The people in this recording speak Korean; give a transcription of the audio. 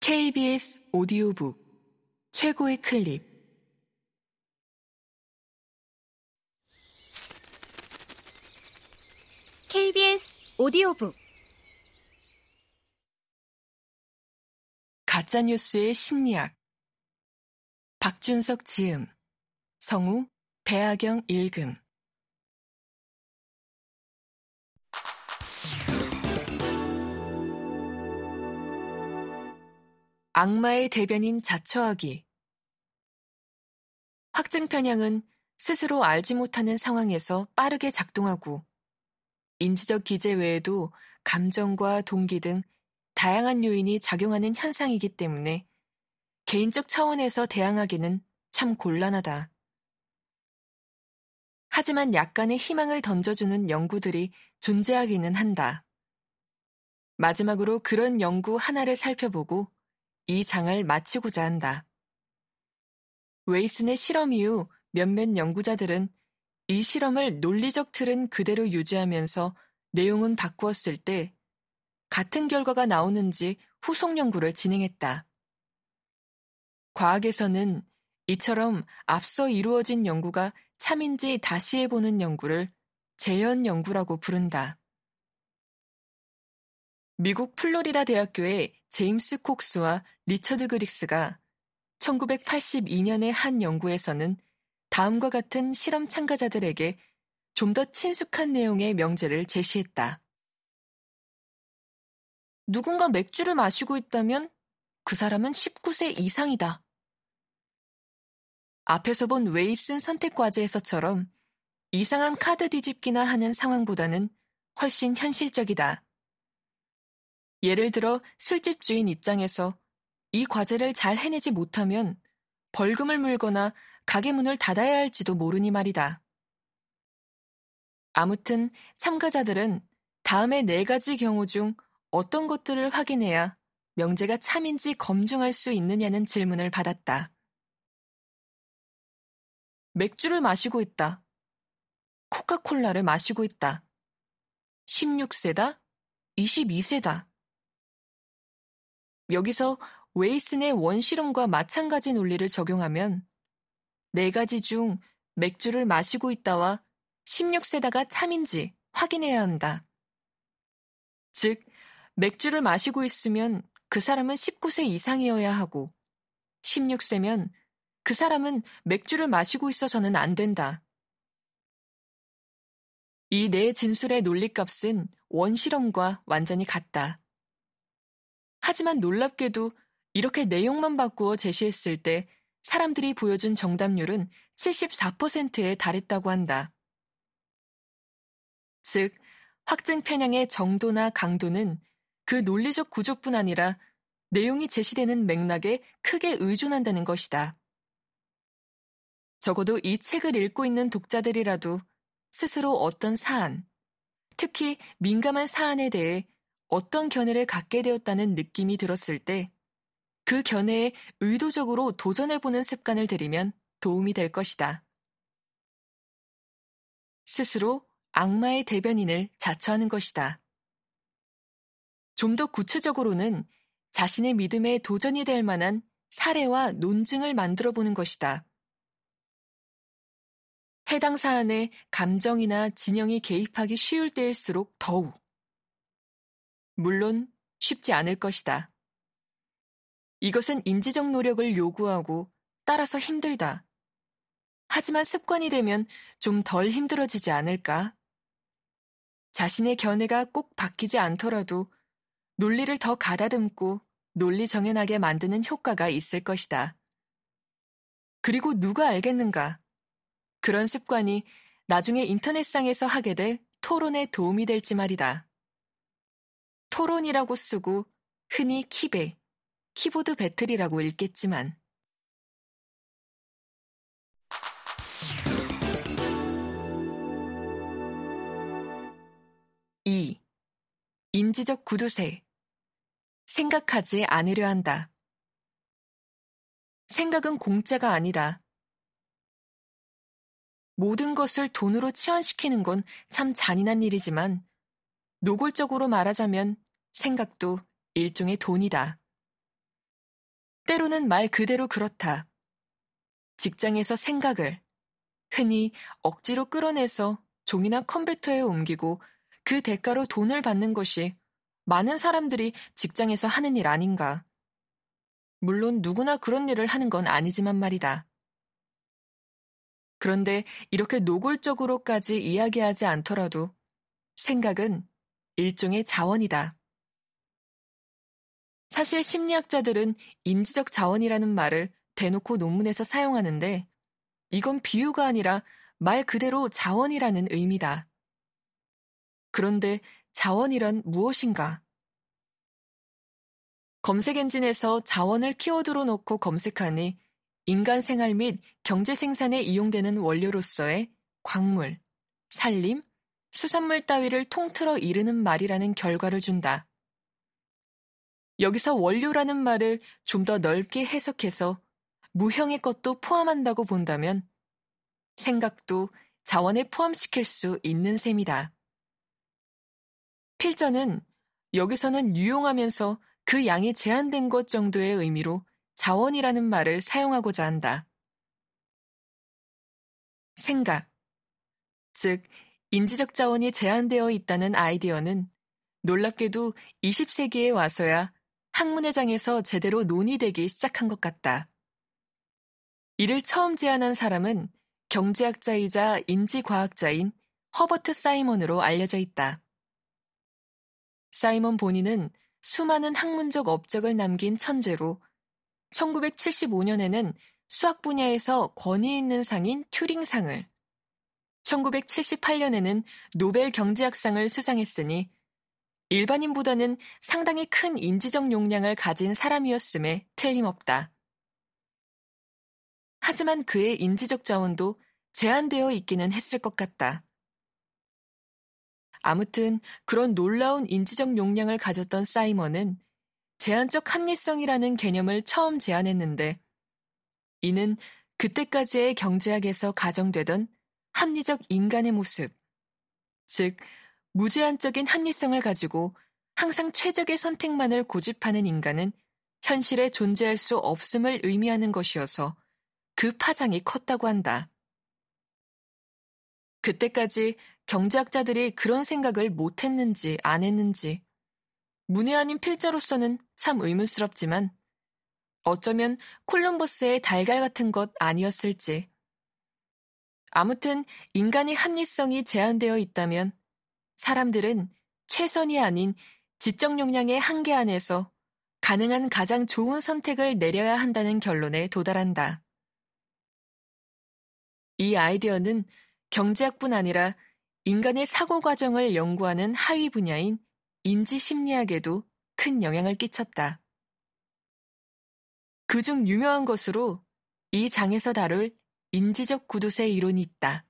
KBS 오디오북 최고의 클립. KBS 오디오북. 가짜뉴스의 심리학. 박준석 지음 성우 배아경 읽음 악마의 대변인 자처하기 확증 편향은 스스로 알지 못하는 상황에서 빠르게 작동하고 인지적 기제 외에도 감정과 동기 등 다양한 요인이 작용하는 현상이기 때문에 개인적 차원에서 대항하기는 참 곤란하다. 하지만 약간의 희망을 던져주는 연구들이 존재하기는 한다. 마지막으로 그런 연구 하나를 살펴보고 이 장을 마치고자 한다. 웨이슨의 실험 이후 몇몇 연구자들은 이 실험을 논리적 틀은 그대로 유지하면서 내용은 바꾸었을 때 같은 결과가 나오는지 후속 연구를 진행했다. 과학에서는 이처럼 앞서 이루어진 연구가 참인지 다시 해보는 연구를 재현 연구라고 부른다. 미국 플로리다 대학교의 제임스 콕스와 리처드 그릭스가 1982년의 한 연구에서는 다음과 같은 실험 참가자들에게 좀 더 친숙한 내용의 명제를 제시했다. 누군가 맥주를 마시고 있다면 그 사람은 19세 이상이다. 앞에서 본 웨이슨 선택 과제에서처럼 이상한 카드 뒤집기나 하는 상황보다는 훨씬 현실적이다. 예를 들어 술집 주인 입장에서 이 과제를 잘 해내지 못하면 벌금을 물거나 가게 문을 닫아야 할지도 모르니 말이다. 아무튼 참가자들은 다음의 네 가지 경우 중 어떤 것들을 확인해야 명제가 참인지 검증할 수 있느냐는 질문을 받았다. 맥주를 마시고 있다. 코카콜라를 마시고 있다. 16세다. 22세다. 여기서 웨이슨의 원실험과 마찬가지 논리를 적용하면 네 가지 중 맥주를 마시고 있다와 16세다가 참인지 확인해야 한다. 즉, 맥주를 마시고 있으면 그 사람은 19세 이상이어야 하고 16세면 그 사람은 맥주를 마시고 있어서는 안 된다. 이 네 진술의 논리값은 원실험과 완전히 같다. 하지만 놀랍게도 이렇게 내용만 바꾸어 제시했을 때 사람들이 보여준 정답률은 74%에 달했다고 한다. 즉, 확증 편향의 정도나 강도는 그 논리적 구조뿐 아니라 내용이 제시되는 맥락에 크게 의존한다는 것이다. 적어도 이 책을 읽고 있는 독자들이라도 스스로 어떤 사안, 특히 민감한 사안에 대해 어떤 견해를 갖게 되었다는 느낌이 들었을 때 그 견해에 의도적으로 도전해보는 습관을 들이면 도움이 될 것이다. 스스로 악마의 대변인을 자처하는 것이다. 좀 더 구체적으로는 자신의 믿음에 도전이 될 만한 사례와 논증을 만들어 보는 것이다. 해당 사안에 감정이나 진영이 개입하기 쉬울 때일수록 더욱 물론 쉽지 않을 것이다. 이것은 인지적 노력을 요구하고 따라서 힘들다. 하지만 습관이 되면 좀 덜 힘들어지지 않을까? 자신의 견해가 꼭 바뀌지 않더라도 논리를 더 가다듬고 논리 정연하게 만드는 효과가 있을 것이다. 그리고 누가 알겠는가? 그런 습관이 나중에 인터넷상에서 하게 될 토론에 도움이 될지 말이다. 토론이라고 쓰고 흔히 키베, 키보드 배틀이라고 읽겠지만 이 인지적 구두쇠 생각하지 않으려 한다. 생각은 공짜가 아니다. 모든 것을 돈으로 치환시키는 건 참 잔인한 일이지만 노골적으로 말하자면 생각도 일종의 돈이다. 때로는 말 그대로 그렇다. 직장에서 생각을 흔히 억지로 끌어내서 종이나 컴퓨터에 옮기고 그 대가로 돈을 받는 것이 많은 사람들이 직장에서 하는 일 아닌가. 물론 누구나 그런 일을 하는 건 아니지만 말이다. 그런데 이렇게 노골적으로까지 이야기하지 않더라도 생각은 일종의 자원이다. 사실 심리학자들은 인지적 자원이라는 말을 대놓고 논문에서 사용하는데 이건 비유가 아니라 말 그대로 자원이라는 의미다. 그런데 자원이란 무엇인가? 검색 엔진에서 자원을 키워드로 놓고 검색하니 인간 생활 및 경제 생산에 이용되는 원료로서의 광물, 산림, 수산물 따위를 통틀어 이르는 말이라는 결과를 준다. 여기서 원료라는 말을 좀 더 넓게 해석해서 무형의 것도 포함한다고 본다면 생각도 자원에 포함시킬 수 있는 셈이다. 필자는 여기서는 유용하면서 그 양이 제한된 것 정도의 의미로 자원이라는 말을 사용하고자 한다. 생각, 즉, 인지적 자원이 제한되어 있다는 아이디어는 놀랍게도 20세기에 와서야 학문회장에서 제대로 논의되기 시작한 것 같다. 이를 처음 제안한 사람은 경제학자이자 인지과학자인 허버트 사이먼으로 알려져 있다. 사이먼 본인은 수많은 학문적 업적을 남긴 천재로 1975년에는 수학 분야에서 권위 있는 상인 튜링상을, 1978년에는 노벨 경제학상을 수상했으니 일반인보다는 상당히 큰 인지적 용량을 가진 사람이었음에 틀림없다. 하지만 그의 인지적 자원도 제한되어 있기는 했을 것 같다. 아무튼 그런 놀라운 인지적 용량을 가졌던 사이먼은 제한적 합리성이라는 개념을 처음 제안했는데 이는 그때까지의 경제학에서 가정되던 합리적 인간의 모습, 즉 무제한적인 합리성을 가지고 항상 최적의 선택만을 고집하는 인간은 현실에 존재할 수 없음을 의미하는 것이어서 그 파장이 컸다고 한다. 그때까지 경제학자들이 그런 생각을 못했는지 안 했는지 문외 아닌 필자로서는 참 의문스럽지만 어쩌면 콜럼버스의 달걀 같은 것 아니었을지. 아무튼 인간의 합리성이 제한되어 있다면 사람들은 최선이 아닌 지적 용량의 한계 안에서 가능한 가장 좋은 선택을 내려야 한다는 결론에 도달한다. 이 아이디어는 경제학뿐 아니라 인간의 사고 과정을 연구하는 하위 분야인 인지 심리학에도 큰 영향을 끼쳤다. 그중 유명한 것으로 이 장에서 다룰 인지적 구두쇠 이론이 있다.